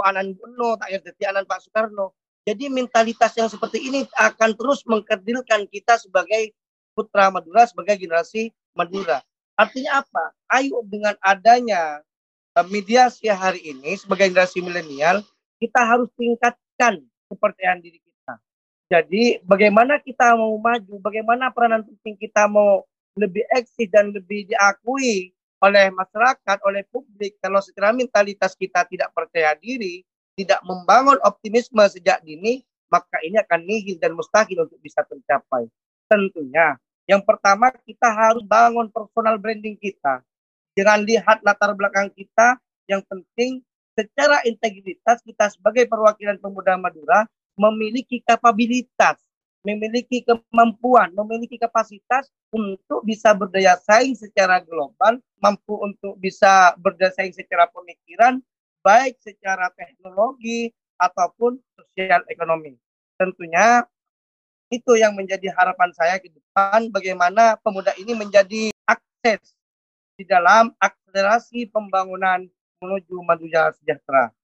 Anan Bono, tak Anan Pak Soekarno. Jadi mentalitas yang seperti ini akan terus mengkerdilkan kita sebagai putra Madura, sebagai generasi Madura. Artinya apa? Ayo dengan adanya eh, mediasi hari ini sebagai generasi milenial, kita harus tingkatkan kepercayaan diri kita. Jadi bagaimana kita mau maju, bagaimana peranan penting kita mau lebih eksis dan lebih diakui oleh masyarakat, oleh publik, kalau secara mentalitas kita tidak percaya diri, tidak membangun optimisme sejak dini, maka ini akan nihil dan mustahil untuk bisa tercapai. Tentunya, yang pertama kita harus bangun personal branding kita. Jangan lihat latar belakang kita, yang penting secara integritas kita sebagai perwakilan pemuda Madura memiliki kapabilitas, memiliki kemampuan, memiliki kapasitas untuk bisa berdaya saing secara global, mampu untuk bisa berdaya saing secara pemikiran, baik secara teknologi ataupun sosial ekonomi. Tentunya itu yang menjadi harapan saya ke depan bagaimana pemuda ini menjadi akses di dalam akselerasi pembangunan menuju Madura sejahtera.